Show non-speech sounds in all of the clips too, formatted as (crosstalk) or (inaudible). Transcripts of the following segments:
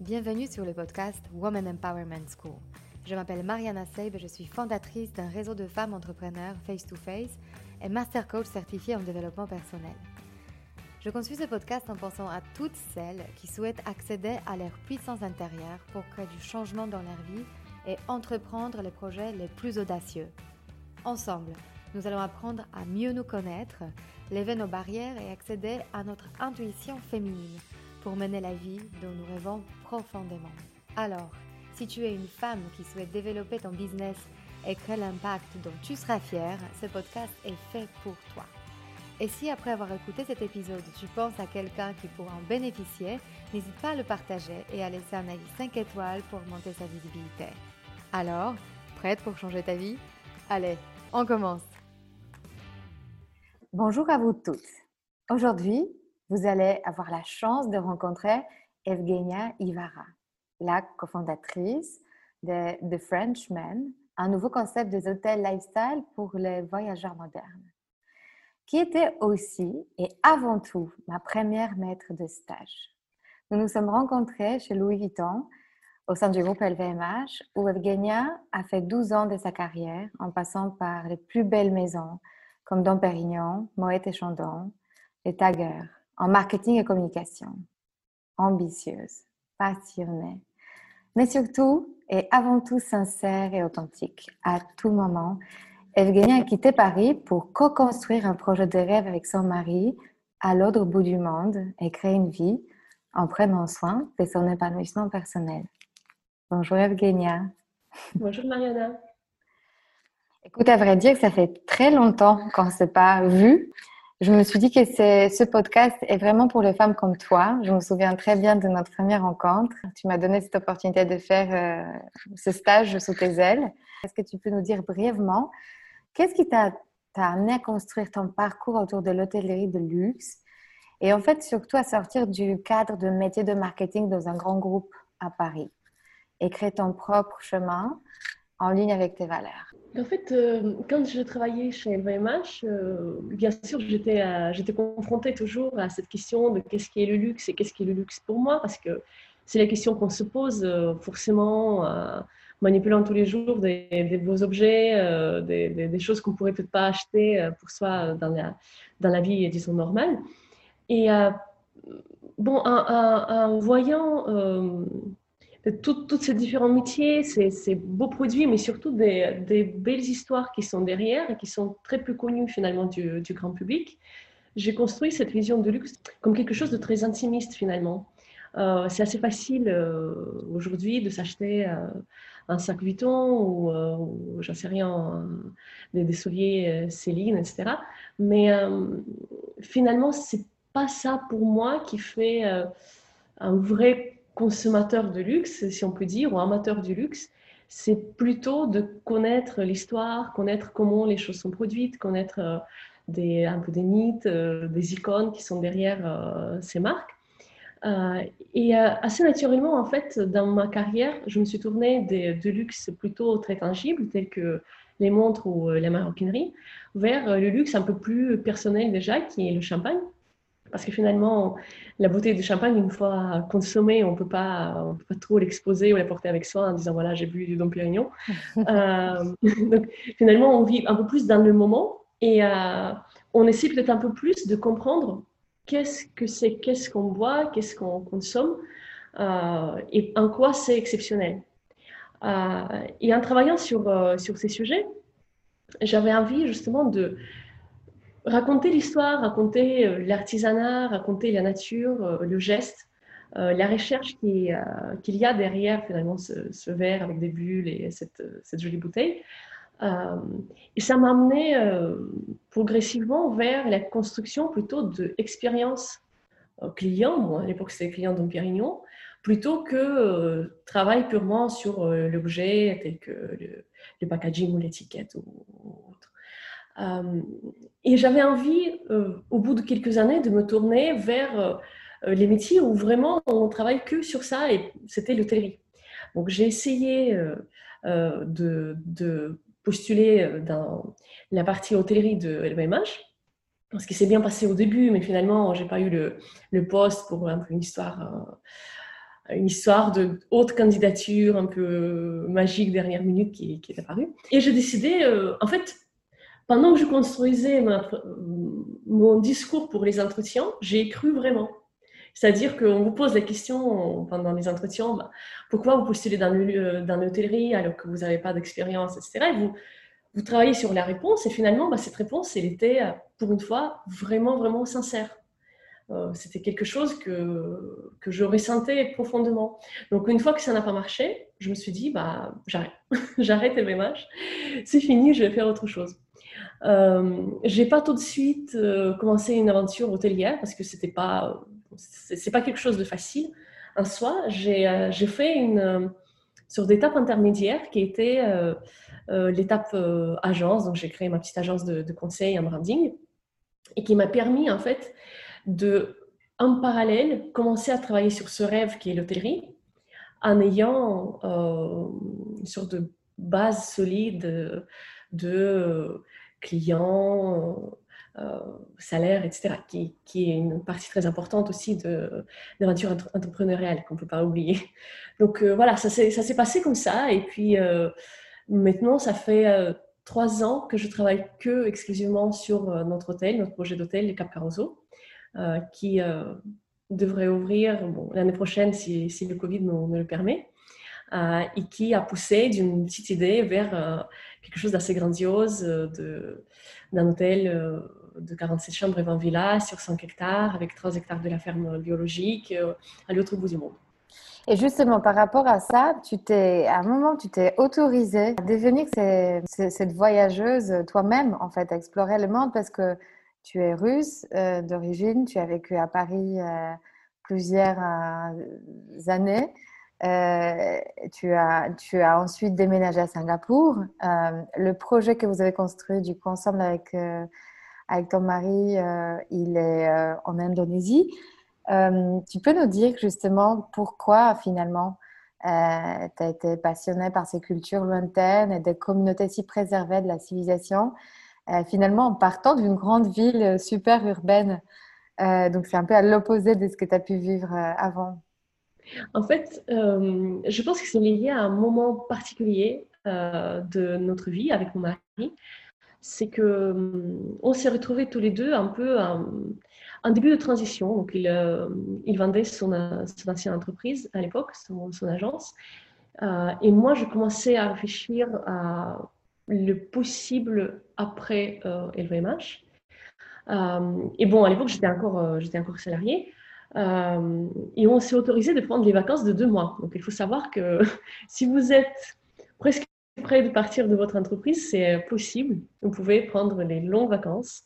Bienvenue sur le podcast Woman Empowerment School. Je m'appelle Mariana Seib et je suis fondatrice d'un réseau de femmes entrepreneurs face-to-face et master coach certifié en développement personnel. Je conçus ce podcast en pensant à toutes celles qui souhaitent accéder à leur puissance intérieure pour créer du changement dans leur vie et entreprendre les projets les plus audacieux. Ensemble, nous allons apprendre à mieux nous connaître, lever nos barrières et accéder à notre intuition féminine pour mener la vie dont nous rêvons profondément. Alors, si tu es une femme qui souhaite développer ton business et créer l'impact dont tu seras fière, ce podcast est fait pour toi. Et si après avoir écouté cet épisode, tu penses à quelqu'un qui pourra en bénéficier, n'hésite pas à le partager et à laisser un avis 5 étoiles pour augmenter sa visibilité. Alors, prête pour changer ta vie? Allez, on commence Bonjour à vous toutes. Aujourd'hui, vous allez avoir la chance de rencontrer Evgenia Ivara, la cofondatrice de The Frenchman, un nouveau concept des hôtels lifestyle pour les voyageurs modernes qui était aussi et avant tout ma première maître de stage. Nous nous sommes rencontrés chez Louis Vuitton au sein du groupe LVMH où Evgenia a fait 12 ans de sa carrière en passant par les plus belles maisons comme Dom Pérignon, Moet et Chandon, les Taggers, en marketing et communication. Ambitieuse, passionnée, mais surtout et avant tout sincère et authentique à tout moment Evgenia a quitté Paris pour co-construire un projet de rêve avec son mari à l'autre bout du monde et créer une vie en prenant soin de son épanouissement personnel. Bonjour Evgenia. Bonjour Mariana. Écoute, à vrai dire, ça fait très longtemps qu'on ne s'est pas vu. Je me suis dit que ce podcast est vraiment pour les femmes comme toi. Je me souviens très bien de notre première rencontre. Tu m'as donné cette opportunité de faire euh, ce stage sous tes ailes. Est-ce que tu peux nous dire brièvement Qu'est-ce qui t'a amené à construire ton parcours autour de l'hôtellerie de luxe? Et en fait surtout à sortir du cadre de métier de marketing dans un grand groupe à Paris et créer ton propre chemin en ligne avec tes valeurs En fait, euh, quand je travaillais chez LVMH, euh, bien sûr, j'étais j'étais confrontée toujours à cette question de qu'est-ce qui est le luxe et qu'est-ce qui est le luxe pour moi, parce que c'est la question qu'on se pose euh, forcément manipulant tous les jours des, beaux objets, euh, des, choses qu'on pourrait peut-être pas acheter euh, pour soi dans la, dans la vie, disons, normale. Et euh, bon, en, voyant toutes ces différents métiers, ces, beaux produits, mais surtout des, belles histoires qui sont derrière et qui sont très peu connues finalement du, grand public, j'ai construit cette vision de luxe comme quelque chose de très intimiste finalement. c'est assez facile aujourd'hui de s'acheter un sac Vuitton ou, euh, j'en sais rien, des, souliers euh, Céline, etc. Mais euh, finalement, c'est pas ça pour moi qui fait un vrai consommateur de luxe, si on peut dire, ou amateur du luxe. C'est plutôt de connaître l'histoire, connaître comment les choses sont produites, connaître des, un peu des mythes, des icônes qui sont derrière ces marques. Euh, et euh, assez naturellement, en fait, dans ma carrière, je me suis tournée de, luxe plutôt très tangible, tel que les montres ou euh, la maroquinerie, vers le luxe un peu plus personnel déjà, qui est le champagne. Parce que finalement, la beauté du champagne, une fois consommée, on ne peut pas trop l'exposer ou la porter avec soi en disant voilà, j'ai bu du Dom Pérignon. (laughs) donc finalement, on vit un peu plus dans le moment et on essaie peut-être un peu plus de comprendre qu'est-ce que c'est, qu'est-ce qu'on boit, qu'est-ce qu'on consomme euh, et en quoi c'est exceptionnel. Euh, et en travaillant sur, euh, sur ces sujets, j'avais envie justement de raconter l'histoire, raconter l'artisanat, raconter la nature, le geste, la recherche qu'il y a derrière finalement ce, verre avec des bulles et cette, cette jolie bouteille. Euh, et ça m'a amené euh, progressivement vers la construction plutôt d'expériences euh, clients. Moi, à l'époque, c'était client de Pérignon, plutôt que travail purement sur l'objet tel que le, packaging ou l'étiquette ou, autre. Et j'avais envie, au bout de quelques années, de me tourner vers les métiers où vraiment on travaille que sur ça, et c'était l'hôtellerie. Donc j'ai essayé de, postuler euh, dans la partie hôtellerie de LVMH, ce qui s'est bien passé au début, mais finalement, j'ai pas eu le, poste pour une histoire une histoire de haute candidature un peu magique dernière minute qui est apparue. Et j'ai décidé, en fait, pendant que je construisais mon discours pour les entretiens, j'ai cru vraiment. C'est-à-dire qu'on vous pose la question pendant les entretiens, bah, pourquoi vous postulez dans l'hôtellerie alors que vous n'avez pas d'expérience, etc. Et vous, travaillez sur la réponse et finalement, bah, cette réponse, elle était, pour une fois, vraiment, vraiment sincère. Euh, c'était quelque chose que, que je ressentais profondément. Donc, une fois que ça n'a pas marché, je me suis dit, bah, j'arrête. (laughs) j'arrête LVMH. C'est fini, je vais faire autre chose. Euh, j'ai pas tout de suite euh, commencé une aventure hôtelière parce que c'était pas, c'est pas quelque chose de facile en soi. J'ai euh, fait une sur des étapes intermédiaires qui étaient l'étape agence. Donc j'ai créé ma petite agence de, de conseil en branding et qui m'a permis en fait de, en parallèle, commencer à travailler sur ce rêve qui est l'hôtellerie, en ayant euh, sorte de base solide de clients, euh, salaires, etc., qui, qui, est une partie très importante aussi de l'aventure entrepreneuriale qu'on ne peut pas oublier. Donc euh, voilà, ça s'est passé comme ça. Et puis maintenant, ça fait trois ans que je travaille que exclusivement sur notre hôtel, notre projet d'hôtel, le Cap Caroso. Euh, qui euh, devrait ouvrir bon, l'année prochaine si, si, le Covid nous, le permet, euh, et qui a poussé d'une petite idée vers quelque chose d'assez grandiose, d'un hôtel de 47 chambres et 20 villas sur 5 hectares, avec 3 hectares de la ferme biologique à l'autre bout du monde. Et justement, par rapport à ça, tu t'es, à un moment, tu t'es autorisée à devenir cette voyageuse toi-même, en fait, à explorer le monde parce que tu es russe euh, d'origine, tu as vécu à Paris euh, plusieurs euh, années. Tu, as, tu as ensuite déménagé à Singapour. le projet que vous avez construit du coup ensemble avec, avec ton mari, il est en Indonésie. tu peux nous dire justement pourquoi finalement tu as été passionné par ces cultures lointaines et des communautés si préservées de la civilisation euh, finalement en partant d'une grande ville euh, super urbaine. Euh, donc c'est un peu à l'opposé de ce que tu as pu vivre avant. En fait, je pense que c'est lié à un moment particulier de notre vie avec mon mari. C'est que on s'est retrouvés tous les deux un peu en, début de transition. Donc, il, vendait son, ancienne entreprise à l'époque, son, agence. et moi, je commençais à réfléchir à le possible après LVMH. Euh, euh, et bon, à l'époque, j'étais encore, euh, j'étais encore salariée. Et on s'est autorisé de prendre les vacances de deux mois. Donc, il faut savoir que (laughs) si vous êtes presque prêt de partir de votre entreprise, c'est possible. Vous pouvez prendre les longues vacances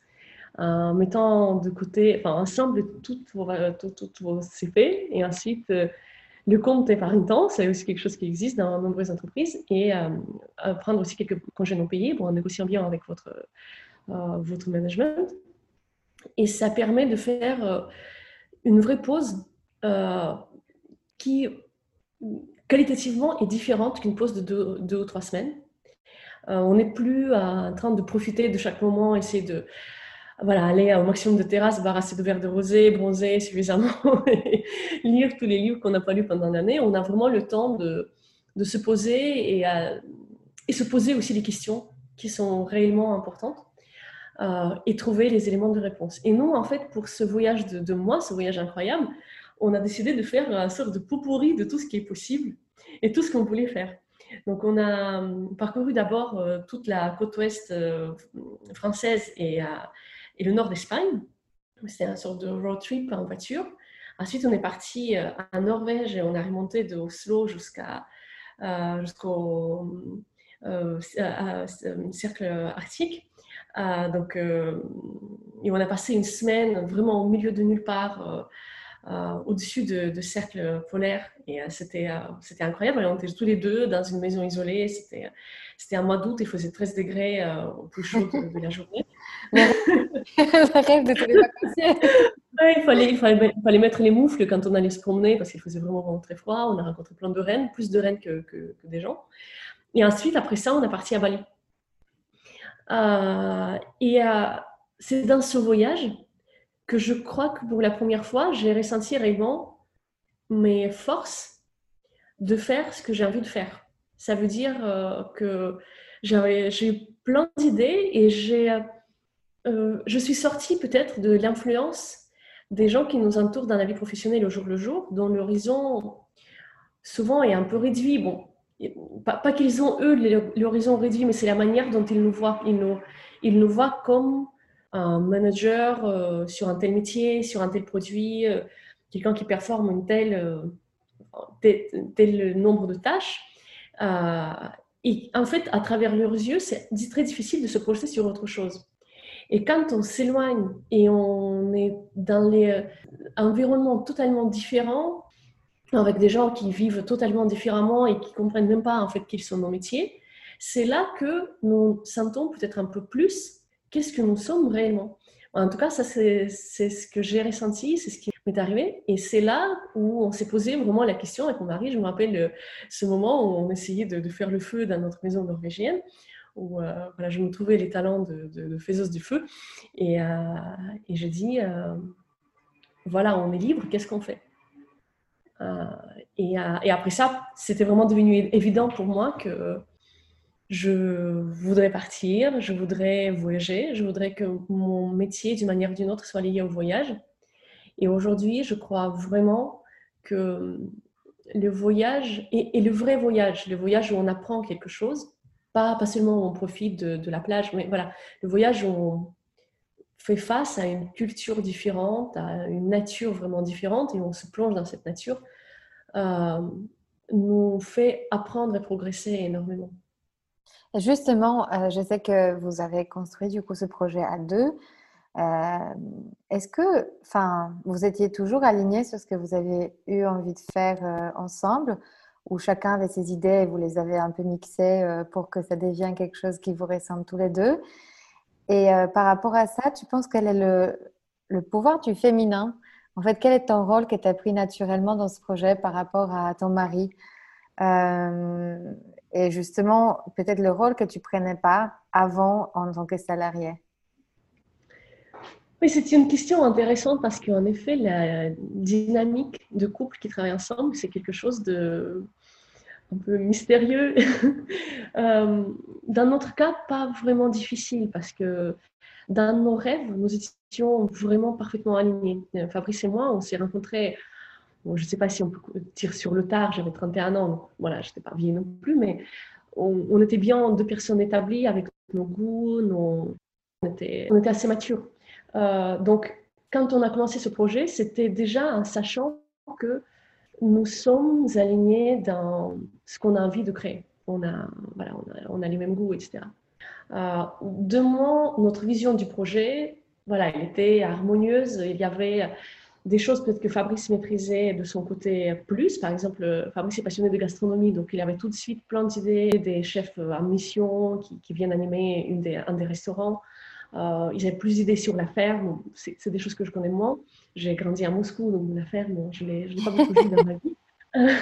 en mettant de côté, enfin, ensemble toutes vos, CP et ensuite le compte épargne-temps, c'est aussi quelque chose qui existe dans de nombreuses entreprises, et euh, prendre aussi quelques congés non payés pour en négocier bien avec votre, euh, votre management. Et ça permet de faire euh, une vraie pause qui, qualitativement, est différente qu'une pause de deux, ou trois semaines. on n'est plus en train de profiter de chaque moment, essayer de voilà, aller au maximum de terrasses, boire assez de verres de rosé, bronzer suffisamment, (laughs) et lire tous les livres qu'on n'a pas lus pendant l'année. On a vraiment le temps de, de se poser et, et, se poser aussi des questions qui sont réellement importantes euh, et trouver les éléments de réponse. Et nous, en fait, pour ce voyage de, mois, ce voyage incroyable, on a décidé de faire une sorte de pot pourri de tout ce qui est possible et tout ce qu'on voulait faire. Donc, on a parcouru d'abord euh, toute la côte ouest euh, française et, et le nord d'Espagne. C'était un sorte de road trip en voiture. Ensuite, on est parti euh, en Norvège et on a remonté de Oslo jusqu'à euh, jusqu'au euh, cercle arctique. Donc, et on a passé une semaine vraiment au milieu de nulle part, au-dessus de, de cercles polaires. Et c'était c'était incroyable. on était tous les deux dans une maison isolée. C'était c'était un mois d'août, il faisait 13 degrés au plus chaud de, de la journée. (laughs) le rêve de tous les vacanciers. il, fallait, il, fallait, mettre les moufles quand on allait se promener parce qu'il faisait vraiment, vraiment, très froid. On a rencontré plein de rennes, plus de rennes que, que, des gens. Et ensuite, après ça, on est parti à Bali. Euh, et euh, c'est dans ce voyage que je crois que pour la première fois, j'ai ressenti réellement mes forces de faire ce que j'ai envie de faire. Ça veut dire que j'ai plein d'idées et j'ai, je suis sortie peut-être de l'influence des gens qui nous entourent dans la vie professionnelle au jour le jour, dont l'horizon souvent est un peu réduit. Bon, pas, qu'ils ont eux l'horizon réduit, mais c'est la manière dont ils nous voient. Ils nous, voient comme un manager euh, sur un tel métier, sur un tel produit, euh, quelqu'un qui performe une telle, euh, tel, nombre de tâches. et en fait, à travers leurs yeux, c'est très difficile de se projeter sur autre chose. Et quand on s'éloigne et on est dans des environnements totalement différents, avec des gens qui vivent totalement différemment et qui comprennent même pas en fait qu'ils sont nos métiers, c'est là que nous sentons peut-être un peu plus qu'est-ce que nous sommes réellement. En tout cas, ça c'est ce que j'ai ressenti, c'est ce qui m'est arrivé. Et c'est là où on s'est posé vraiment la question avec mon mari. Je me rappelle euh, ce moment où on essayait de, faire le feu dans notre maison norvégienne où euh, voilà, je me trouvais les talents de, de, du Feu. Et, euh, et j'ai dit, euh, voilà, on est libre, qu'est-ce qu'on fait? Et, et, après ça, c'était vraiment devenu évident pour moi que je voudrais partir, je voudrais voyager, je voudrais que mon métier, d'une manière ou d'une autre, soit lié au voyage. Et aujourd'hui, je crois vraiment que le voyage, et, le vrai voyage, le voyage où on apprend quelque chose, pas, pas seulement on profite de, la plage, mais voilà, le voyage, on fait face à une culture différente, à une nature vraiment différente, et on se plonge dans cette nature, euh, nous fait apprendre et progresser énormément. Justement, euh, je sais que vous avez construit du coup ce projet à deux. Euh, est-ce que, enfin, vous étiez toujours aligné sur ce que vous avez eu envie de faire ensemble où chacun avait ses idées et vous les avez un peu mixées pour que ça devienne quelque chose qui vous ressemble tous les deux? Et euh, par rapport à ça, tu penses quel est le, pouvoir du féminin? En fait, quel est ton rôle que tu as pris naturellement dans ce projet par rapport à ton mari? Euh, Et justement, peut-être le rôle que tu prenais pas avant en tant que salarié oui, c'est une question intéressante parce qu'en effet, la dynamique de couple qui travaillent ensemble, c'est quelque chose de un peu mystérieux. (laughs) Euh, dans notre cas, pas vraiment difficile parce que dans nos rêves, nous étions vraiment parfaitement alignés. Euh, Fabrice et moi, on s'est rencontrés, je ne sais pas si on peut dire sur le tard, j'avais 31 ans, voilà, je n'étais pas vieille non plus, mais on, était bien deux personnes établies avec nos goûts, nos... On, était, on était assez matures. Euh, donc, quand on a commencé ce projet, c'était déjà en sachant que nous sommes alignés dans ce qu'on a envie de créer. On a, voilà, on a, les mêmes goûts, etc. Euh, de moi, notre vision du projet, voilà, elle était harmonieuse. Il y avait des choses peut-être que Fabrice maîtrisait de son côté plus. Par exemple, Fabrice est passionné de gastronomie, donc il avait tout de suite plein d'idées, des chefs en mission qui, qui viennent animer une des, un des restaurants. Euh, ils avaient plus d'idées sur la ferme. C'est des choses que je connais moins. J'ai grandi à Moscou, donc la ferme, je ne l'ai pas beaucoup vu dans ma vie. (laughs)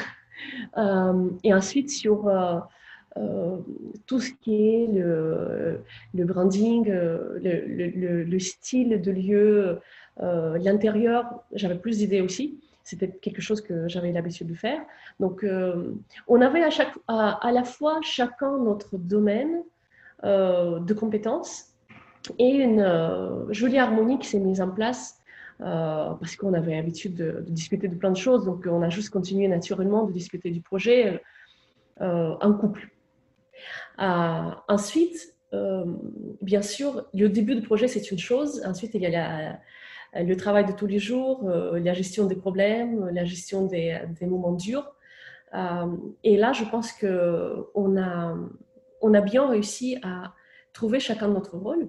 Euh, et ensuite, sur euh, tout ce qui est le, le branding, le, le, le, style de lieu, l'intérieur, j'avais plus d'idées aussi. C'était quelque chose que j'avais l'habitude de faire. Donc, on avait à, chaque, à, à, la fois chacun notre domaine de compétences et une euh, jolie harmonie qui s'est mise en place euh, parce qu'on avait l'habitude de, discuter de plein de choses. Donc, on a juste continué naturellement de discuter du projet euh, en couple. ensuite, bien sûr, le début du projet, c'est une chose. Ensuite, il y a le travail de tous les jours, la gestion des problèmes, la gestion des, moments durs. et là, je pense qu'on a, a bien réussi à trouver chacun notre rôle.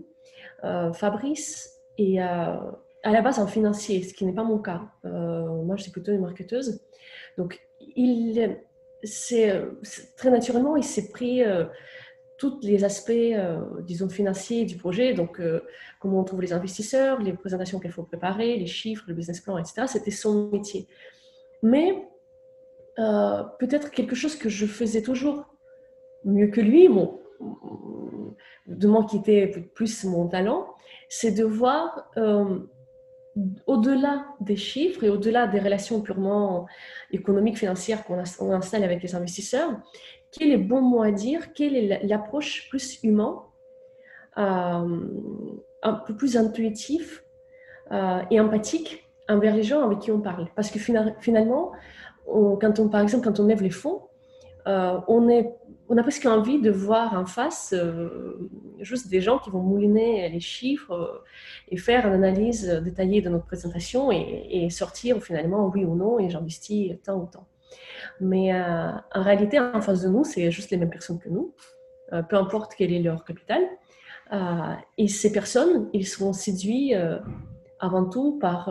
Euh, Fabrice est euh, à la base un financier, ce qui n'est pas mon cas. Euh, moi, je suis plutôt une marketeuse. Donc, il, c'est, très naturellement, il s'est pris tous les aspects, disons, financiers du projet. Donc, comment on trouve les investisseurs, les présentations qu'il faut préparer, les chiffres, le business plan, etc. C'était son métier. Mais peut-être quelque chose que je faisais toujours mieux que lui, bon, de moi qui était plus mon talent, c'est de voir euh, au-delà des chiffres et au-delà des relations purement économiques, financières qu'on installe avec les investisseurs, quel est le bon mot à dire Quelle est l'approche plus humaine, euh, un peu plus intuitive euh, et empathique envers les gens avec qui on parle. Parce que finalement, quand on, par exemple, quand on lève les fonds, euh, on, est, on a presque envie de voir en face euh, juste des gens qui vont mouliner les chiffres euh, et faire une analyse détaillée de notre présentation et, sortir finalement oui ou non et j'investis tant ou tant. Mais en réalité, en face de nous, c'est juste les mêmes personnes que nous, peu importe quel est leur capital. et ces personnes, ils seront séduits avant tout par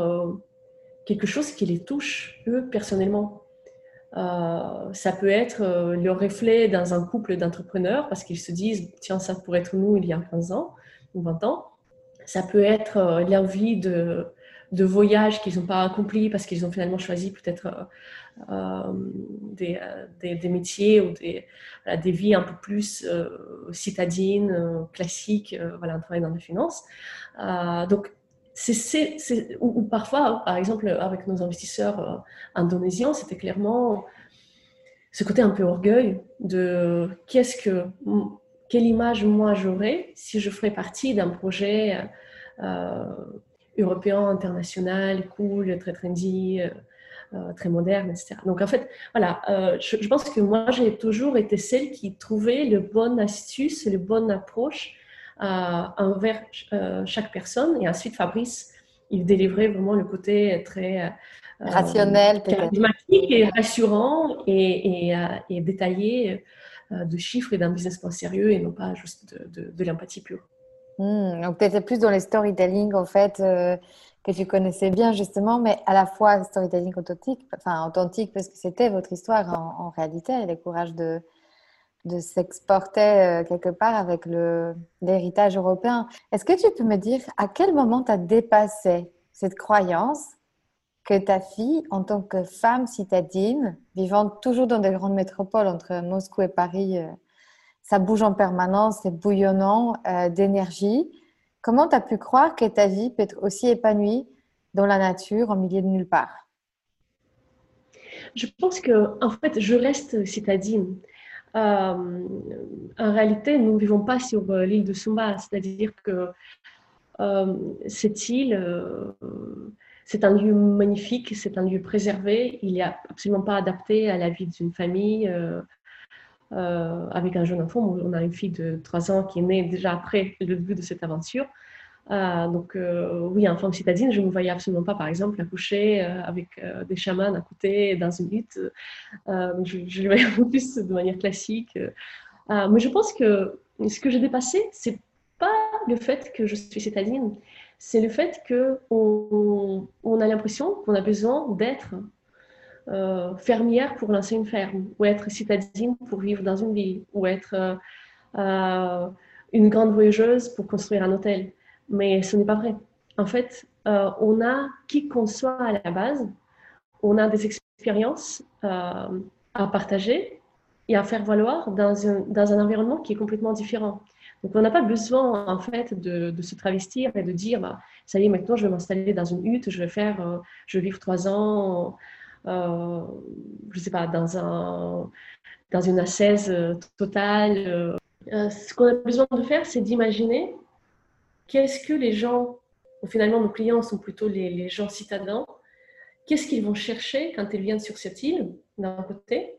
quelque chose qui les touche, eux, personnellement. Euh, ça peut être euh, le reflet dans un couple d'entrepreneurs parce qu'ils se disent, tiens, ça pourrait être nous il y a 15 ans ou 20 ans. Ça peut être euh, l'envie de, de voyage qu'ils n'ont pas accompli parce qu'ils ont finalement choisi peut-être des, des, métiers ou des, des vies un peu plus citadines, classiques, voilà, un travail dans la finance. donc, ou, parfois, par exemple, avec nos investisseurs euh, indonésiens, c'était clairement ce côté un peu orgueil de qu'est-ce que, quelle image moi j'aurais si je ferais partie d'un projet euh, européen, international, cool, très trendy, euh, très moderne, etc. Donc en fait, voilà, je, pense que moi j'ai toujours été celle qui trouvait le bon astuce, le bonne approche envers euh, chaque personne. Et ensuite, Fabrice, il délivrait vraiment le côté très euh, rationnel, charismatique et rassurant et, et, détaillé de chiffres et d'un business point sérieux et non pas juste de, de, l'empathie pure. Hmm, donc, tu étais plus dans les storytelling, en fait, que tu connaissais bien, justement, mais à la fois storytelling authentique, enfin authentique, parce que c'était votre histoire en, en réalité, et le courage de, de s'exporter euh, quelque part avec l'héritage européen. Est-ce que tu peux me dire à quel moment tu as dépassé cette croyance que ta fille, en tant que femme citadine, vivant toujours dans des grandes métropoles entre Moscou et Paris, euh, ça bouge en permanence, c'est bouillonnant euh, d'énergie. Comment tu as pu croire que ta vie peut être aussi épanouie dans la nature, en milieu de nulle part? Je pense que, en fait, je reste citadine. Euh, en réalité, nous ne vivons pas sur euh, l'île de Sumba, c'est-à-dire que euh, cette île, c'est un lieu magnifique, c'est un lieu préservé, il n'est absolument pas adapté à la vie d'une famille. avec un jeune enfant, on a une fille de 3 ans qui est née déjà après le début de cette aventure. Euh, donc euh, oui, en femme citadine, je ne me voyais absolument pas, par exemple, accoucher euh, avec des chamans à côté dans une hutte. je, je, le voyais (laughs) plus de manière classique. mais je pense que ce que j'ai dépassé, c'est pas le fait que je suis citadine, c'est le fait qu'on on a l'impression qu'on a besoin d'être fermière pour lancer une ferme, ou être citadine pour vivre dans une ville, ou être une grande voyageuse pour construire un hôtel. Mais ce n'est pas vrai. En fait, euh, on a, qui qu'on soit à la base, on a des expériences euh, à partager et à faire valoir dans un, dans un, environnement qui est complètement différent. Donc, on n'a pas besoin, en fait, de, se travestir et de dire, bah, ça y est, maintenant, je vais m'installer dans une hutte, je vais faire, euh, je vais vivre trois ans, je ne sais pas, dans, un, dans une assaise totale. ce qu'on a besoin de faire, c'est d'imaginer qu'est-ce que les gens, finalement nos clients sont plutôt les, gens citadins, qu'est-ce qu'ils vont chercher quand ils viennent sur cette île, d'un côté,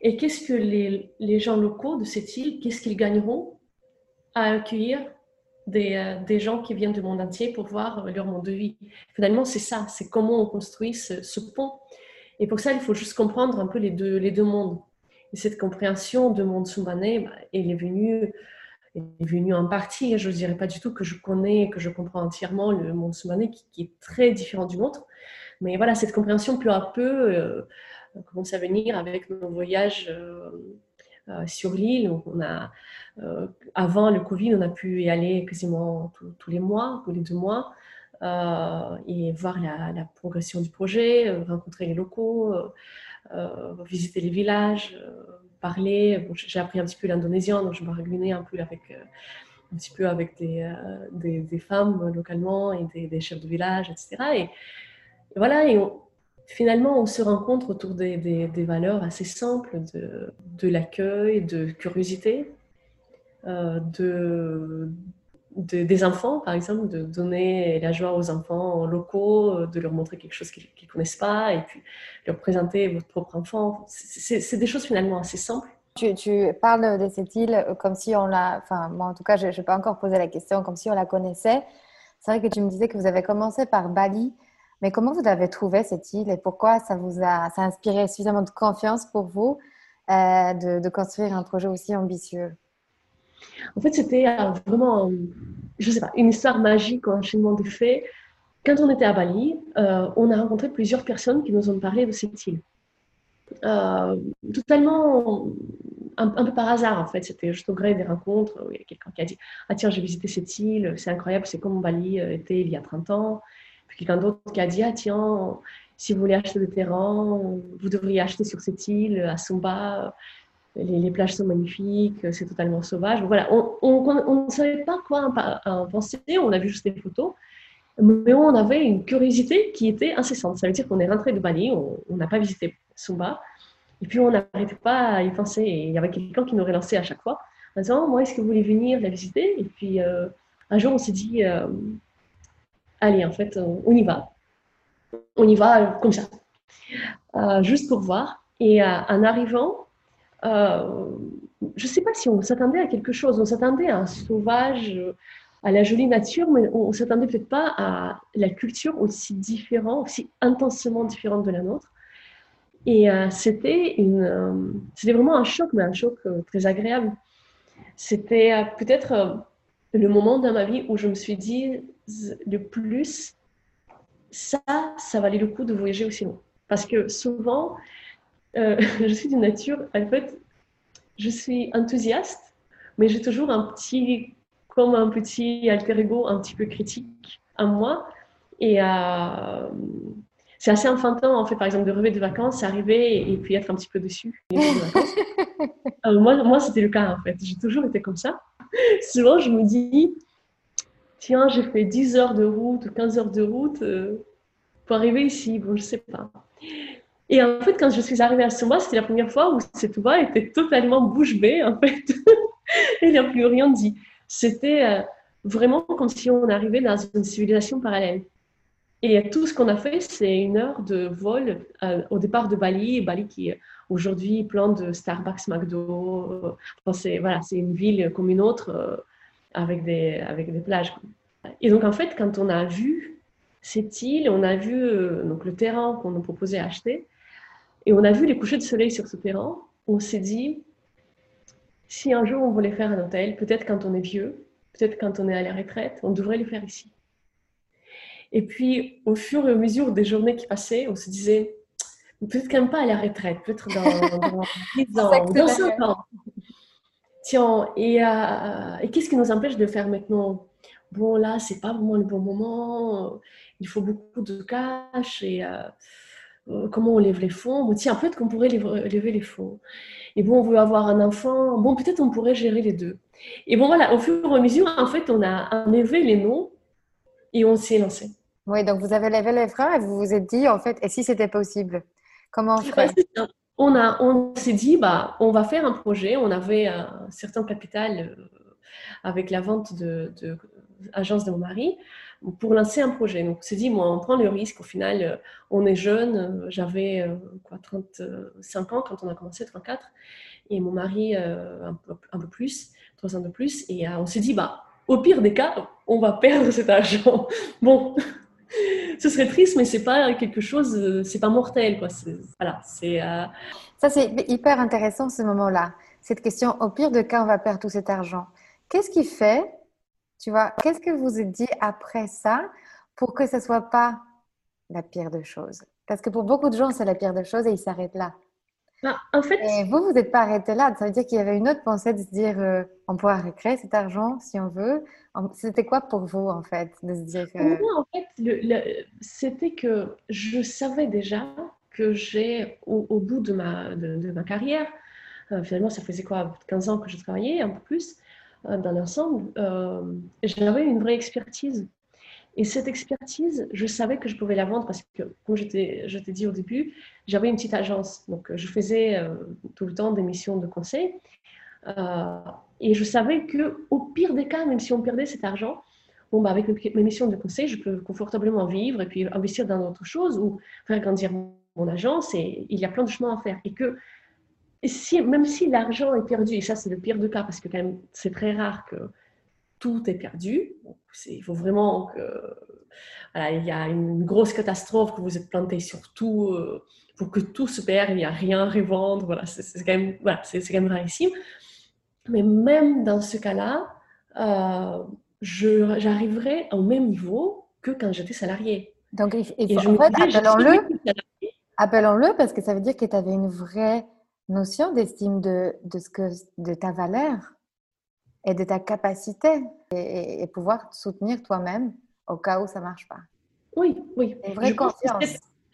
et qu'est-ce que les, gens locaux de cette île, qu'est-ce qu'ils gagneront à accueillir des, euh, gens qui viennent du monde entier pour voir leur monde de vie? Finalement, c'est ça, c'est comment on construit ce, pont. Et pour ça, il faut juste comprendre un peu les deux, les deux mondes. Et cette compréhension de monde sumbanais, bah, elle est venue est venu en partie. Je ne dirais pas du tout que je connais, que je comprends entièrement le monde soudanais qui, est très différent du nôtre. Mais voilà, cette compréhension peu à peu euh, commence à venir avec nos voyages euh, euh, sur l'île. On a, avant le Covid, on a pu y aller quasiment tous les mois, tous les deux mois, et voir la, progression du projet, rencontrer les locaux, visiter les villages parler. j'ai appris un petit peu l'indonésien, donc je me réunais un peu avec, euh, un petit peu avec des, des, femmes localement et des, chefs de village, etc. Et, voilà, et finalement, on se rencontre autour des, des valeurs assez simples de, de l'accueil, de curiosité, de, des enfants, par exemple, de donner la joie aux enfants locaux, de leur montrer quelque chose qu'ils ne connaissent pas, et puis leur présenter votre propre enfant. C'est des choses finalement assez simples. Tu, parles de cette île comme si on l'a, enfin moi en tout cas je n'ai pas encore posé la question, comme si on la connaissait. C'est vrai que tu me disais que vous avez commencé par Bali, mais comment vous avez trouvé cette île et pourquoi ça vous a, ça inspiré suffisamment de confiance pour vous euh, de, de construire un projet aussi ambitieux? En fait, c'était euh, vraiment, je sais pas, une histoire magique, un enchaînement de faits. Quand on était à Bali, euh, on a rencontré plusieurs personnes qui nous ont parlé de cette île. Euh, totalement un, peu par hasard en fait, c'était juste au gré des rencontres. il y a quelqu'un qui a dit Ah tiens, j'ai visité cette île, c'est incroyable, c'est comme Bali était il y a 30 ans. Puis quelqu'un d'autre qui a dit Ah tiens, si vous voulez acheter des terrains, vous devriez acheter sur cette île à Sumba les, plages sont magnifiques, c'est totalement sauvage. Voilà, on ne savait pas quoi en, penser, on a vu juste des photos, mais on avait une curiosité qui était incessante. Ça veut dire qu'on est rentré de Bali, on n'a pas visité Sumba, et puis on n'arrêtait pas à y penser. Il y avait quelqu'un qui nous relançait à chaque fois en disant Moi, est-ce que vous voulez venir la visiter? Et puis euh, un jour, on s'est dit euh, Allez, en fait, on y va. On y va comme ça, euh, juste pour voir. Et en arrivant, euh, je ne sais pas si on s'attendait à quelque chose. On s'attendait à un sauvage, à la jolie nature, mais on ne s'attendait peut-être pas à la culture aussi différente, aussi intensément différente de la nôtre. Et euh, c'était euh, c'était vraiment un choc, mais un choc très agréable. C'était peut-être le moment dans ma vie où je me suis dit le plus, ça, ça valait le coup de voyager aussi loin. Parce que souvent, euh, (laughs) je suis d'une nature, en fait, je suis enthousiaste, mais j'ai toujours un petit, comme un petit alter ego un petit peu critique en moi. Et euh, c'est assez enfantin, en fait, par exemple, de rêver de vacances, arriver et, puis être un petit peu dessus. (laughs) Euh, moi, moi c'était le cas, en fait. J'ai toujours été comme ça. Souvent, je me dis, tiens, j'ai fait 10 heures de route ou 15 heures de route pour arriver ici. Bon, je sais pas. Et en fait, quand je suis arrivée à Sumba, c'était la première fois où voix était totalement bouche bée, en fait. il n'y a plus rien dit. C'était euh, vraiment comme si on arrivait dans une civilisation parallèle. Et tout ce qu'on a fait, c'est une heure de vol euh, au départ de Bali. Bali qui aujourd'hui plein de Starbucks, McDo. c'est voilà, c'est une ville comme une autre euh, avec des avec des plages. Et donc en fait, quand on a vu cette île, on a vu donc le terrain qu'on nous proposait acheter. Et on a vu les couchers de soleil sur ce terrain. On s'est dit, si un jour on voulait faire un hôtel, peut-être quand on est vieux, peut-être quand on est à la retraite, on devrait le faire ici. Et puis, au fur et à mesure des journées qui passaient, on se disait, peut-être quand même pas à la retraite, peut-être dans, 10 (laughs) ans, dans 5 ans. Tiens, et, euh, et qu'est-ce qui nous empêche de faire maintenant? Bon, là, c'est pas vraiment le bon moment, il faut beaucoup de cash et. Euh, comment on lève les fonds. Bon, tiens, peut-être qu'on pourrait lever les fonds. Et bon, on veut avoir un enfant. Bon, peut-être on pourrait gérer les deux. Et bon, voilà, au fur et à mesure, en fait, on a enlevé les noms et on s'est lancé. Oui, donc vous avez levé les freins et vous vous êtes dit, en fait, et si c'était possible Comment on ferait? On, a, on s'est dit, bah, on va faire un projet. On avait un certain capital euh, avec la vente de, de agence de mon mari pour lancer un projet. Donc, on s'est dit, moi, on prend le risque. Au final, euh, on est jeune. Euh, j'avais euh, quoi, 35 ans quand on a commencé, 34. Et mon mari, un peu, un, peu, plus, 3 ans de plus. Et on s'est dit, bah, au pire des cas, on va perdre cet argent. (laughs) bon, (laughs) ce serait triste, mais c'est pas quelque chose, c'est pas mortel, quoi. Voilà, c'est. Ça, c'est hyper intéressant ce moment-là. Cette question, au pire des cas, on va perdre tout cet argent. Qu'est-ce qui fait tu vois, qu'est-ce que vous êtes dit après ça pour que ce ne soit pas la pire de choses? Parce que pour beaucoup de gens, c'est la pire de choses et ils s'arrêtent là. Bah, en fait... Et vous, vous n'êtes pas arrêté là. Ça veut dire qu'il y avait une autre pensée de se dire euh, on pourra récréer cet argent si on veut. C'était quoi pour vous, en fait, de se dire Moi, en fait, c'était que je savais déjà que j'ai, au, bout de ma, de, ma carrière, euh, finalement, ça faisait quoi 15 ans que je travaillais, un peu plus. Dans l'ensemble, j'avais une vraie expertise. Et cette expertise, je savais que je pouvais la vendre parce que, comme je t'ai dit au début, j'avais une petite agence. Donc, je faisais tout le temps des missions de conseil. et je savais que au pire des cas, même si on perdait cet argent, bon, bah, avec mes missions de conseil, je peux confortablement vivre et puis investir dans d'autres choses ou faire grandir mon agence. Et il y a plein de chemins à faire. Et que si, même si l'argent est perdu, et ça c'est le pire de cas parce que quand même c'est très rare que tout est perdu, il faut vraiment que voilà, il y a une grosse catastrophe, que vous êtes planté sur tout euh, pour que tout se perde, il n'y a rien à revendre, voilà, c'est quand même voilà, c'est quand même rarissime. Mais même dans ce cas-là, euh, j'arriverai au même niveau que quand j'étais salarié. Donc, et, en fait, appelons-le, appelons-le parce que ça veut dire que tu avais une vraie notion d'estime de, de, ce que, de ta valeur et de ta capacité et, pouvoir te soutenir toi-même au cas où ça ne marche pas. Oui, oui. Une vraie confiance.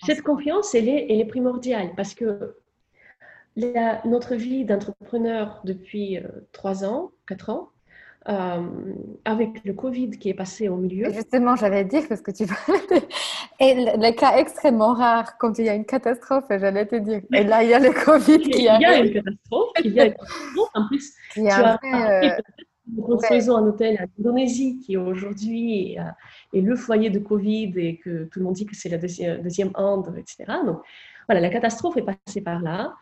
Cette, confiance, elle est, elle est primordiale parce que notre vie d'entrepreneur depuis euh, trois ans, quatre ans, euh, avec le Covid qui est passé au milieu. Justement, j'allais dire parce que tu Et le, cas extrêmement rare, quand il y a une catastrophe, j'allais te dire. Et là, il y a le Covid qui arrive. Il y a une catastrophe. Il y a une catastrophe. En plus, tu as euh, nous construisons un hôtel en Indonésie qui aujourd'hui est, est, le foyer de Covid et que tout le monde dit que c'est la deuxième, deuxième etc. Donc, voilà, la catastrophe est passée par là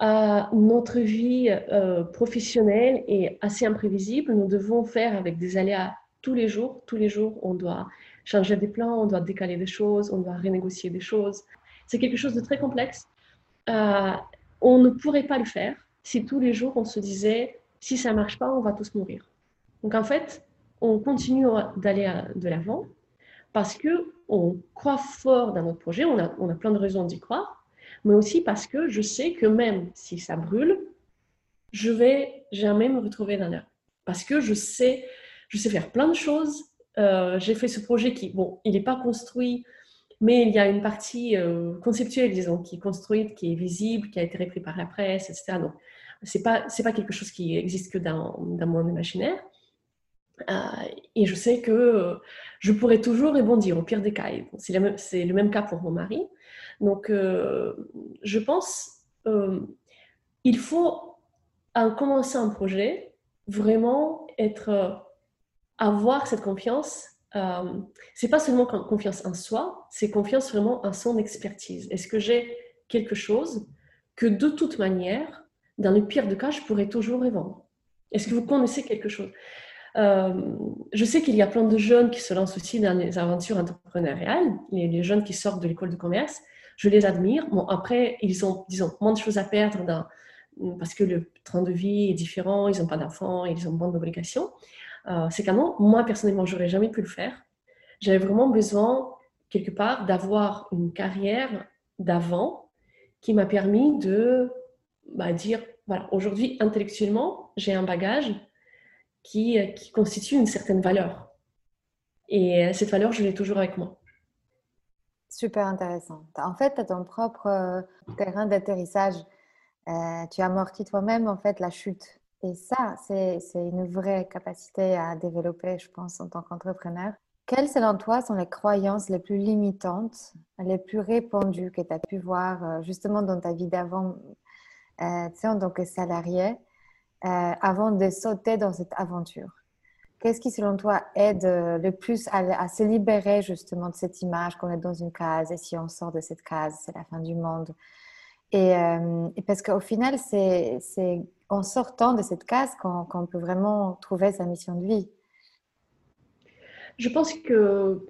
notre vie euh, professionnelle est assez imprévisible. Nous devons faire avec des aléas tous les jours. Tous les jours, on doit changer des plans, on doit décaler des choses, on doit renégocier des choses. C'est quelque chose de très complexe. Euh, on ne pourrait pas le faire si tous les jours on se disait si ça marche pas, on va tous mourir. Donc en fait, on continue d'aller de l'avant parce que on croit fort dans notre projet. On a plein de raisons d'y croire mais aussi parce que je sais que même si ça brûle, je vais jamais me retrouver dans l'air. Parce que je sais, je sais faire plein de choses. Euh, j'ai fait ce projet qui, bon, il n'est pas construit, mais il y a une partie euh, conceptuelle, disons, qui est construite, qui est visible, qui a été repris par la presse, etc. Donc, c'est pas, c'est pas quelque chose qui existe que dans, dans mon imaginaire. Euh, et je sais que je pourrais toujours rebondir au pire des cas. C'est le, même cas pour mon mari. Donc, euh, je pense euh, il faut, en commençant un projet, vraiment être, avoir cette confiance. Euh, c'est pas seulement confiance en soi, c'est confiance vraiment en son expertise. Est-ce que j'ai quelque chose que de toute manière, dans le pire des cas, je pourrais toujours revendre? Est-ce que vous connaissez quelque chose? Je sais qu'il y a plein de jeunes qui se lancent aussi dans les aventures entrepreneuriales, les, les jeunes qui sortent de l'école de commerce je les admire. Bon, après, ils ont, disons, moins de choses à perdre dans, parce que le train de vie est différent, ils n'ont pas d'enfants, ils ont moins d'obligations. Euh, c'est qu'à moi, personnellement, j'aurais jamais pu le faire. J'avais vraiment besoin, quelque part, d'avoir une carrière d'avant qui m'a permis de bah, dire, voilà, aujourd'hui, intellectuellement, j'ai un bagage qui, qui constitue une certaine valeur. Et cette valeur, je l'ai toujours avec moi. Super intéressant. En fait, tu as ton propre euh, terrain d'atterrissage. Euh, tu amortis toi-même en fait la chute. Et ça, c'est une vraie capacité à développer, je pense, en tant qu'entrepreneur. Quelles, selon toi, sont les croyances les plus limitantes, les plus répandues que tu as pu voir euh, justement dans ta vie d'avant, euh, en tant que salarié, avant de sauter dans cette aventure? Qu'est-ce qui, selon toi, aide euh, le plus à, se libérer justement de cette image qu'on est dans une case? Et si on sort de cette case, c'est la fin du monde et, euh, parce qu'au final, c'est en sortant de cette case qu'on peut vraiment trouver sa mission de vie. Je pense que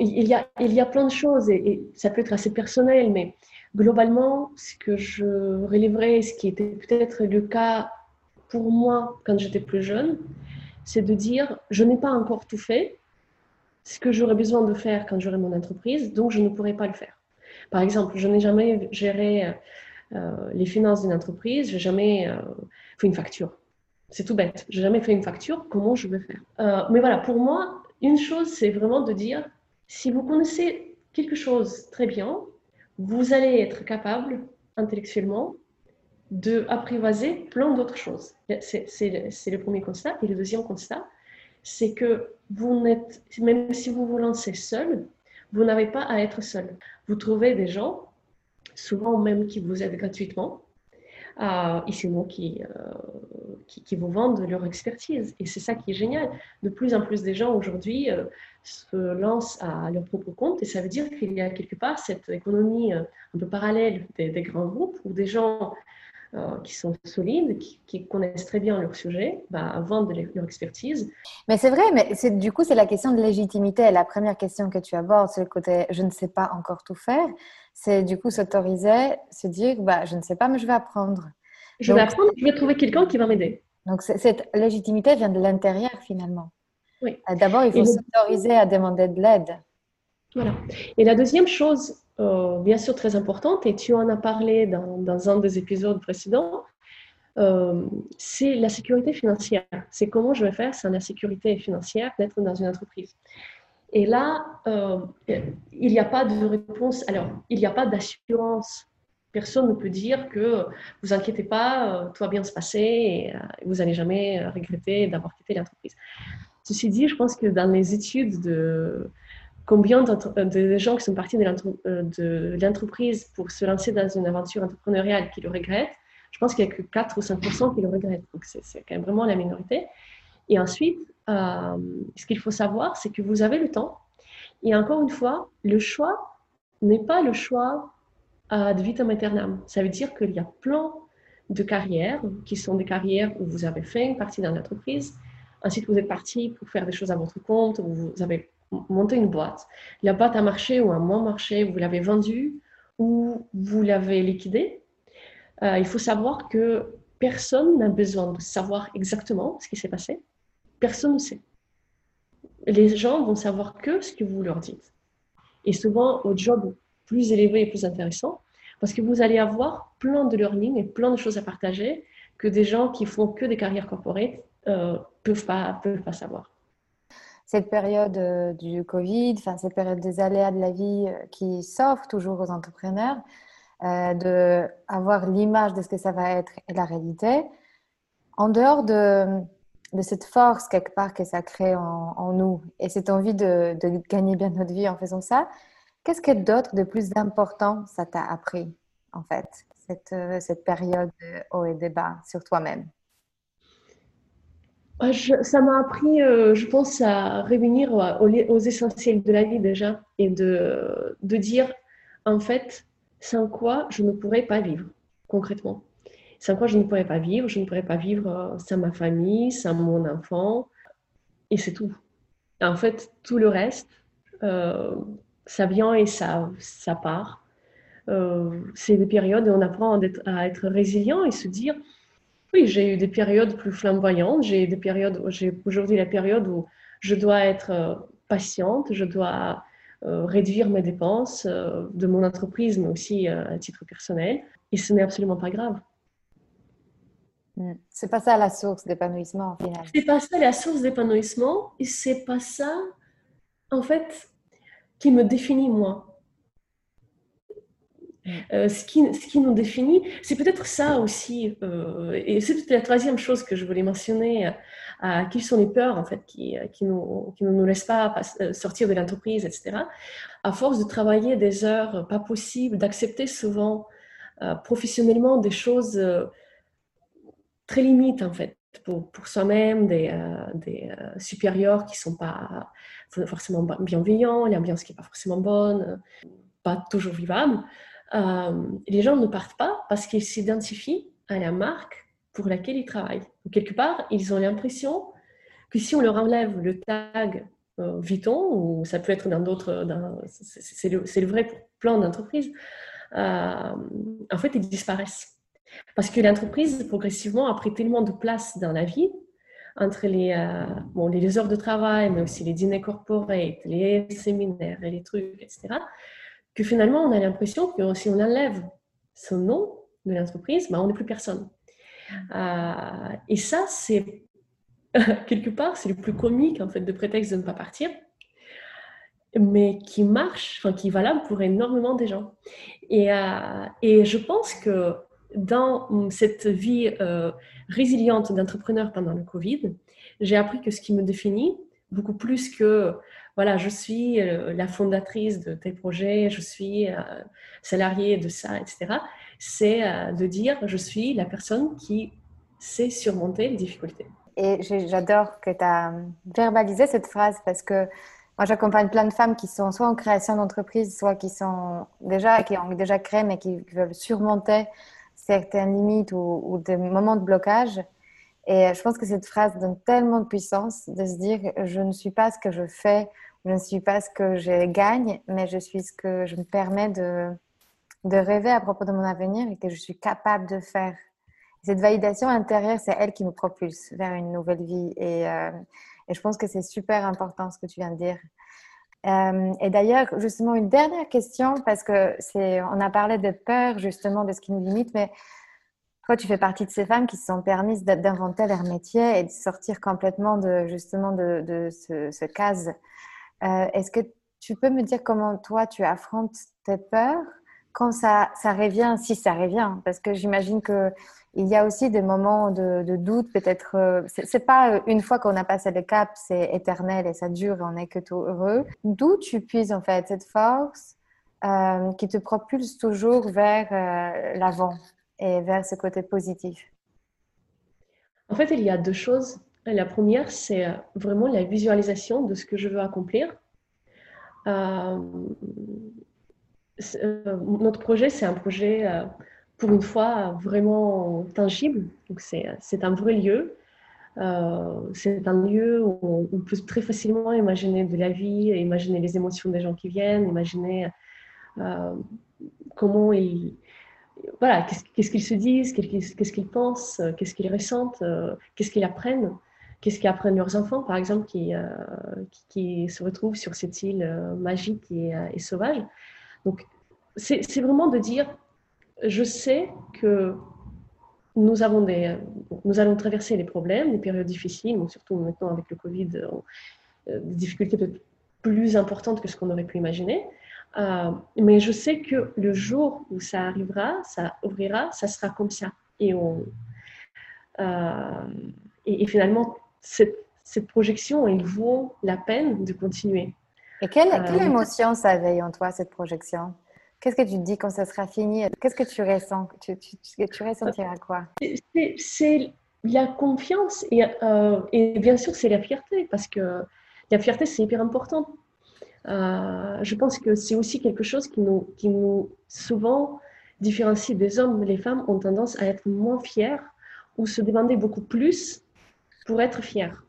il, y a, il y a plein de choses et, et, ça peut être assez personnel, mais globalement, ce que je relèverais, ce qui était peut-être le cas pour moi quand j'étais plus jeune, c'est de dire, je n'ai pas encore tout fait, ce que j'aurais besoin de faire quand j'aurai mon entreprise, donc je ne pourrai pas le faire. Par exemple, je n'ai jamais géré euh, les finances d'une entreprise, je n'ai jamais euh, fait une facture. C'est tout bête. Je n'ai jamais fait une facture, comment je vais faire? Euh, Mais voilà, pour moi, une chose, c'est vraiment de dire, si vous connaissez quelque chose très bien, vous allez être capable intellectuellement de apprivoiser plein d'autres choses. C'est le premier constat. Et le deuxième constat, c'est que vous n'êtes, même si vous vous lancez seul, vous n'avez pas à être seul. Vous trouvez des gens, souvent même qui vous aident gratuitement, euh, ici nous qui, euh, qui, qui, vous vendent leur expertise. Et c'est ça qui est génial. De plus en plus des gens aujourd'hui euh, se lancent à leur propre compte et ça veut dire qu'il y a quelque part cette économie un peu parallèle des, des grands groupes où des gens euh, qui sont solides, qui, connaissent très bien leur sujet, bah, vendent leur expertise. Mais c'est vrai, mais c'est, du coup, c'est la question de légitimité. La première question que tu abordes, c'est le côté je ne sais pas encore tout faire. C'est du coup s'autoriser, se dire bah, je ne sais pas, mais je vais apprendre. Je vais apprendre, je vais trouver quelqu'un qui va m'aider. Donc cette légitimité vient de l'intérieur finalement. Oui. Euh, d'abord, il faut s'autoriser à demander de l'aide. Voilà. Et la deuxième chose euh, bien sûr très importante, et tu en as parlé dans, un des épisodes précédents, euh, c'est la sécurité financière. C'est comment je vais faire sans la sécurité financière d'être dans une entreprise. Et là, euh, il n'y a pas de réponse. Alors, il n'y a pas d'assurance. Personne ne peut dire que vous inquiétez pas, tout va bien se passer et vous n'allez jamais regretter d'avoir quitté l'entreprise. Ceci dit, je pense que dans les études de, combien euh, de gens qui sont partis euh, de l'entreprise pour se lancer dans une aventure entrepreneuriale qui le regrettent, je pense qu'il n'y a que 4 ou 5 qui le regrettent. Donc, c'est quand même vraiment la minorité. Et ensuite, euh, ce qu'il faut savoir, c'est que vous avez le temps. Et encore une fois, le choix n'est pas le choix de vitam aeternam. Ça veut dire qu'il y a plein de carrières qui sont des carrières où vous avez fait une partie dans l'entreprise. Ensuite, vous êtes parti pour faire des choses à votre compte, où vous avez monter une boîte. La boîte a marché ou a moins marché, vous l'avez vendue ou vous l'avez liquidée. Euh, il faut savoir que personne n'a besoin de savoir exactement ce qui s'est passé. Personne ne sait. Les gens vont savoir que ce que vous leur dites. Et souvent au job plus élevé et plus intéressant, parce que vous allez avoir plein de learning et plein de choses à partager que des gens qui font que des carrières corporate euh, peuvent pas peuvent pas savoir cette période euh, du Covid, enfin, cette période des aléas de la vie euh, qui s'offre toujours aux entrepreneurs, euh, d'avoir l'image de ce que ça va être et la réalité, en dehors de, de cette force quelque part que ça crée en, nous et cette envie de, de, gagner bien notre vie en faisant ça, qu'est-ce que d'autre de plus important ça t'a appris en fait, cette, cette période de haut et de bas sur toi-même? Ah, ça m'a appris, euh, je pense, à revenir aux, essentiels de la vie déjà et de, dire, en fait, sans quoi je ne pourrais pas vivre, concrètement. Sans quoi je ne pourrais pas vivre, je ne pourrais pas vivre euh, sans ma famille, sans mon enfant, et c'est tout. En fait, tout le reste, euh, ça vient et ça, ça part. c'est des périodes où on apprend à être résilient et se dire, oui, j'ai eu des périodes plus flamboyantes. J'ai des périodes, j'ai aujourd'hui la période où je dois être euh, patiente, je dois euh, réduire mes dépenses euh, de mon entreprise, mais aussi à titre personnel. Et ce n'est absolument pas grave. Hmm. C'est pas ça la source d'épanouissement au final. C'est pas ça la source d'épanouissement et c'est pas ça en fait qui me définit moi. Euh, ce, qui, nous définit, c'est peut-être ça aussi, euh, et c'est peut-être la troisième chose que je voulais mentionner, à qui sont les peurs en fait qui, qui, nous, ne nous laissent pas euh, sortir de l'entreprise, etc. À force de travailler des heures pas possibles, d'accepter souvent professionnellement des choses très limites en fait pour, pour soi-même, des, des supérieurs qui sont pas forcément bienveillants, l'ambiance qui est pas forcément bonne, pas toujours vivable. Euh, les gens ne partent pas parce qu'ils s'identifient à la marque pour laquelle ils travaillent. quelque part, ils ont l'impression que si on leur enlève le tag euh, Vuitton, ou ça peut être dans d'autres, c'est le, vrai pour plein d'entreprises, euh, en fait, ils disparaissent. Parce que l'entreprise, progressivement, a pris tellement de place dans la vie, entre les, bon, les heures de travail, mais aussi les dîners corporate, les séminaires et les trucs, etc., que finalement, on a l'impression que si on enlève son nom de l'entreprise, ben, on n'est plus personne. Euh, et ça, c'est (laughs) quelque part, c'est le plus comique en fait de prétexte de ne pas partir, mais qui marche, enfin qui est valable pour énormément de gens. Et, euh, et je pense que dans cette vie résiliente d'entrepreneur pendant le Covid, j'ai appris que ce qui me définit, beaucoup plus que voilà, je suis la fondatrice de tes projets, je suis salariée de ça, etc. C'est de dire je suis la personne qui sait surmonter les difficultés. Et j'adore que tu as verbalisé cette phrase parce que moi, j'accompagne plein de femmes qui sont soit en création d'entreprise, soit qui sont déjà, qui ont déjà créé, mais qui, veulent surmonter certaines limites ou, des moments de blocage. Et je pense que cette phrase donne tellement de puissance de se dire je ne suis pas ce que je fais, je ne suis pas ce que je gagne, mais je suis ce que je me permets de, de rêver à propos de mon avenir et que je suis capable de faire. Cette validation intérieure, c'est elle qui nous propulse vers une nouvelle vie. Et, euh, et je pense que c'est super important ce que tu viens de dire. Euh, et d'ailleurs, justement, une dernière question, parce que c'est, on a parlé de peur, justement, de ce qui nous limite, mais toi, tu fais partie de ces femmes qui se sont permises d'inventer leur métier et de sortir complètement de, justement, de, ce, ce case. Euh, est-ce que tu peux me dire comment toi, tu affrontes tes peurs quand ça, ça revient, si ça revient? Parce que j'imagine que il y a aussi des moments de, doute, peut-être. Euh, c'est pas euh, une fois qu'on a passé le cap, c'est éternel et ça dure et on n'est que tout heureux. D'où tu puisses en fait cette force euh, qui te propulse toujours vers l'avant? Et vers ce côté positif En fait, il y a deux choses. La première, c'est vraiment la visualisation de ce que je veux accomplir. notre projet, c'est un projet pour une fois vraiment tangible. C'est un vrai lieu. Euh, c'est un lieu où on peut très facilement imaginer de la vie, imaginer les émotions des gens qui viennent, imaginer euh, comment ils, voilà, qu'est-ce qu'ils se disent, qu'est-ce qu'ils pensent, qu'est-ce qu'ils ressentent, euh, qu'est-ce qu'ils apprennent, qu'est-ce qu'apprennent leurs enfants, par exemple, qui, qui, se retrouvent sur cette île magique et, sauvage. Donc, c'est vraiment de dire, je sais que nous, avons des, nous allons traverser les problèmes, des périodes difficiles, surtout maintenant avec le Covid, euh, des difficultés peut-être plus importantes que ce qu'on aurait pu imaginer. Euh, mais je sais que le jour où ça arrivera, ça ouvrira, ça sera comme ça. Et, on, euh, et, finalement, cette, cette, projection, elle vaut la peine de continuer. Et quelle, quelle émotion ça éveille en toi, cette projection? Qu'est-ce que tu te dis quand ça sera fini? Qu'est-ce que tu ressens? Tu, tu, tu ressentiras quoi? C'est la confiance et, euh, et bien sûr c'est la fierté parce que la fierté c'est hyper important. Euh, je pense que c'est aussi quelque chose qui nous, qui nous souvent différencie des hommes. Les femmes ont tendance à être moins fières ou se demander beaucoup plus pour être fières.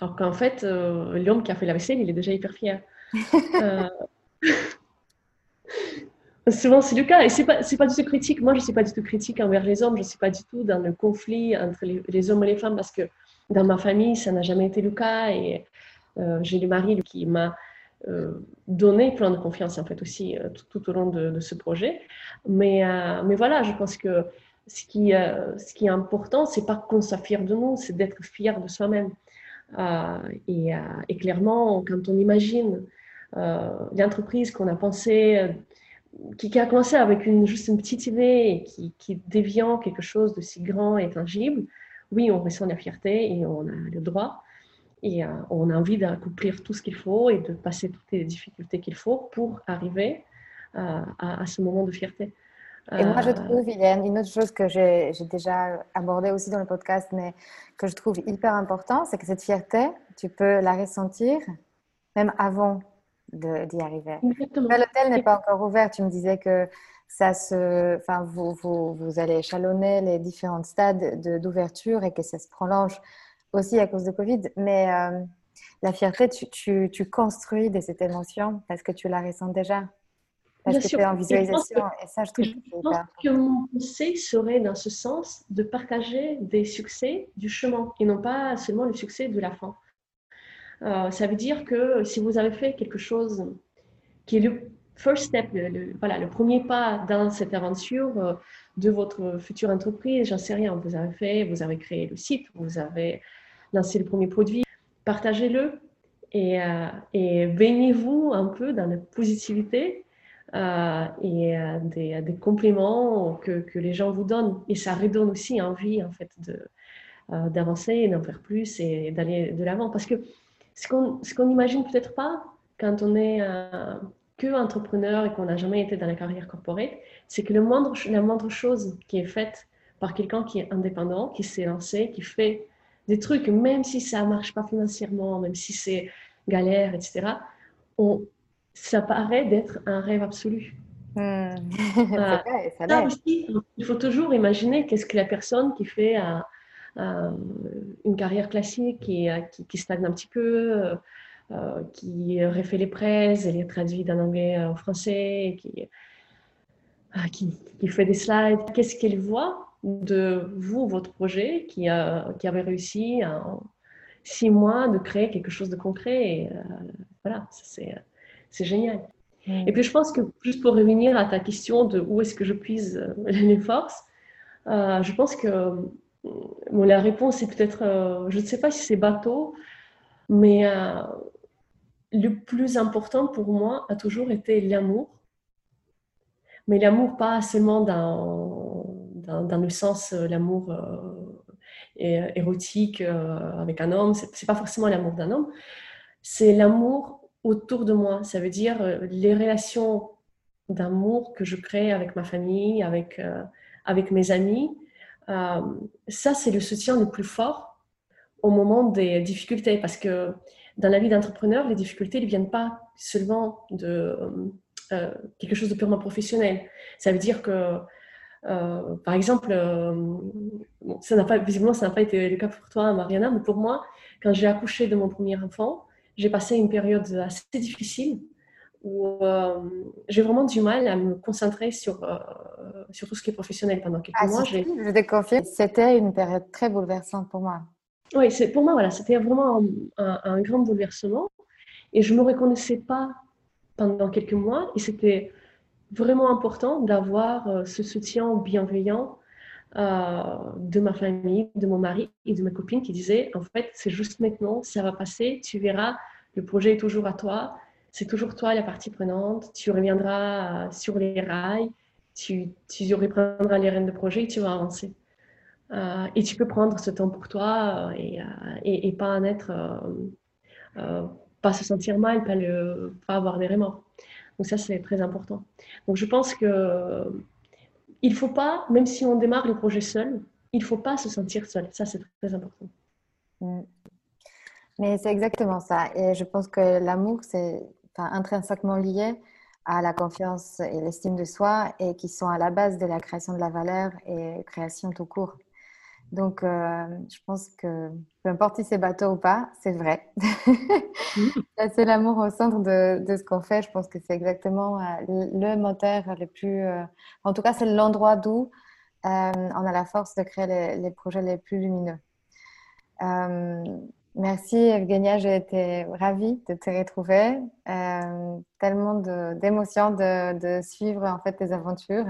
Alors qu'en fait, euh, l'homme qui a fait la vaisselle, il est déjà hyper fier. (laughs) (laughs) Souvent, c'est le cas. Et ce n'est pas, pas du tout critique. Moi, je ne suis pas du tout critique envers les hommes. Je ne suis pas du tout dans le conflit entre les, hommes et les femmes parce que dans ma famille, ça n'a jamais été le cas. Et euh, j'ai le mari qui m'a euh, donné plein de confiance, en fait, aussi, euh, tout, au long de, ce projet. Mais, mais voilà, je pense que ce qui, ce qui est important, ce n'est pas qu'on fier de nous, c'est d'être fier de soi-même. Et, et, clairement, quand on imagine l'entreprise qu'on a pensée qui, a commencé avec juste une petite idée et qui, qui déviant quelque chose de si grand et tangible, oui, on ressent la fierté et on a le droit. Et euh, on a envie d'accomplir tout ce qu'il faut et de passer toutes les difficultés qu'il faut pour arriver euh, à, ce moment de fierté. Et moi, je euh, trouve, il y a une autre chose que j'ai déjà abordée aussi dans le podcast, mais que je trouve hyper important, c'est que cette fierté, tu peux la ressentir même avant d'y arriver. L'hôtel n'est pas encore ouvert. Tu me disais que ça se, enfin, vous, vous, vous allez échelonner les différents stades d'ouverture et que ça se prolonge aussi à cause de Covid. Mais euh, la fierté, tu, tu, tu, construis de cette émotion parce que tu la ressens déjà. Parce que tu es en visualisation. Et, ça, je trouve je pense que mon conseil serait dans ce sens de partager des succès du chemin et non pas seulement le succès de la fin. Euh, ça veut dire que si vous avez fait quelque chose qui est le first step, le, voilà, le premier pas dans cette aventure euh, de votre future entreprise, j'en sais rien, vous avez fait, vous avez créé le site, vous avez lancé le premier produit, partagez-le et, euh, et baignez-vous un peu dans la positivité et des, des, compliments que, les gens vous donnent. Et ça redonne aussi envie, en fait, d'avancer, d'en faire plus et d'aller de l'avant. Parce que ce qu'on n'imagine peut-être pas quand on est que entrepreneur et qu'on n'a jamais été dans la carrière corporate, c'est que le moindre, la moindre chose qui est faite par quelqu'un qui est indépendant, qui s'est lancé, qui fait des trucs, même si ça marche pas financièrement, même si c'est galère, etc., on, ça paraît d'être un rêve absolu. Hmm. (laughs) ça aussi, il faut toujours imaginer qu'est-ce que la personne qui fait une carrière classique, qui, qui, qui, stagne un petit peu, euh, qui refait les presses, elle les traduit d'un anglais en français, qui, qui, qui fait des slides. Qu'est-ce qu'elle voit de vous, votre projet, qui, a, qui avait réussi en six mois de créer quelque chose de concret. Et, euh, voilà, c'est, génial. Et puis je pense que juste pour revenir à ta question de où est-ce que je puise euh, (laughs) les forces, euh, je pense que bon, la réponse est peut-être, je ne sais pas si c'est bateau, mais le plus important pour moi a toujours été l'amour. Mais l'amour pas seulement dans dans, le sens euh, l'amour euh, érotique euh, avec un homme. C'est pas forcément l'amour d'un homme. C'est l'amour autour de moi. Ça veut dire les relations d'amour que je crée avec ma famille, avec, avec mes amis. ça, c'est le soutien le plus fort au moment des difficultés. Parce que dans la vie d'entrepreneur, les difficultés ne viennent pas seulement de quelque chose de purement professionnel. Ça veut dire que euh, par exemple, euh, ça n'a pas, visiblement, ça n'a pas été le cas pour toi, Mariana, mais pour moi, quand j'ai accouché de mon premier enfant, j'ai passé une période assez difficile où euh, j'ai vraiment du mal à me concentrer sur, sur tout ce qui est professionnel pendant quelques ah, mois. Je te confie, c'était une période très bouleversante pour moi. Oui, c'est, pour moi, voilà, c'était vraiment un, un, grand bouleversement et je ne me reconnaissais pas pendant quelques mois et c'était vraiment important d'avoir euh, ce soutien bienveillant euh, de ma famille, de mon mari et de mes copines qui disaient en fait c'est juste maintenant, ça va passer, tu verras, le projet est toujours à toi, c'est toujours toi la partie prenante, tu reviendras euh, sur les rails, tu, reprendras les rênes de projet et tu vas avancer. et tu peux prendre ce temps pour toi et, pas en être, pas se sentir mal, pas avoir des remords. Donc ça, c'est très important. Donc je pense que il faut pas, même si on démarre le projet seul, il faut pas se sentir seul. Ça, c'est très important. Mm. Mais c'est exactement ça. Et je pense que l'amour, c'est intrinsèquement lié à la confiance et l'estime de soi et qui sont à la base de la création de la valeur et création tout court. Donc, euh, je pense que peu importe si c'est bateau ou pas, c'est vrai. (laughs) c'est l'amour au centre de, ce qu'on fait. Je pense que c'est exactement euh, le moteur le plus. Euh, en tout cas, c'est l'endroit d'où on a la force de créer les, projets les plus lumineux. merci Evgenia, j'ai été ravie de te retrouver. tellement d'émotions de, de, suivre en fait tes aventures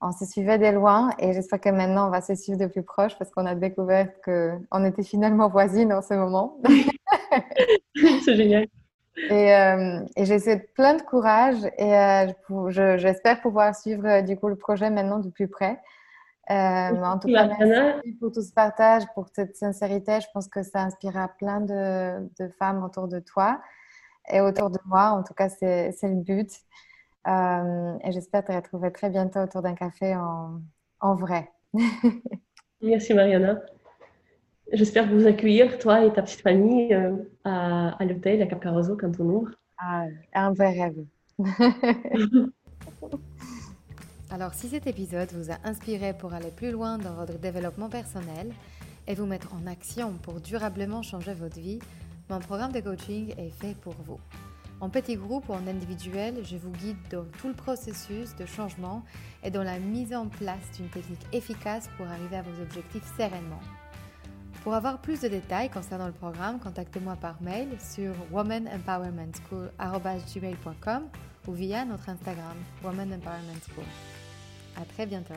on se suivait de loin et j'espère que maintenant on va se suivre de plus proche parce qu'on a découvert qu'on était finalement voisines en ce moment. (laughs) C'est génial. Et, euh, et plein de courage et euh, j'espère pouvoir suivre euh, du coup le projet maintenant de plus près. en tout cas, merci pour tout ce partage, pour cette sincérité. Je pense que ça inspirera plein de, de femmes autour de toi et autour de moi. En tout cas, c'est le but. Euh, et j'espère te retrouver très bientôt autour d'un café en, en vrai. (laughs) Merci Mariana. J'espère vous accueillir, toi et ta petite famille, euh, à, à l'hôtel à Cap Carozo quand on ouvre. Ah, un vrai rêve. (laughs) Alors, si cet épisode vous a inspiré pour aller plus loin dans votre développement personnel et vous mettre en action pour durablement changer votre vie, mon programme de coaching est fait pour vous. En petit groupe ou en individuel, je vous guide dans tout le processus de changement et dans la mise en place d'une technique efficace pour arriver à vos objectifs sereinement. Pour avoir plus de détails concernant le programme, contactez-moi par mail sur womanempowermentschool.com ou via notre Instagram Woman Empowerment School. À très bientôt.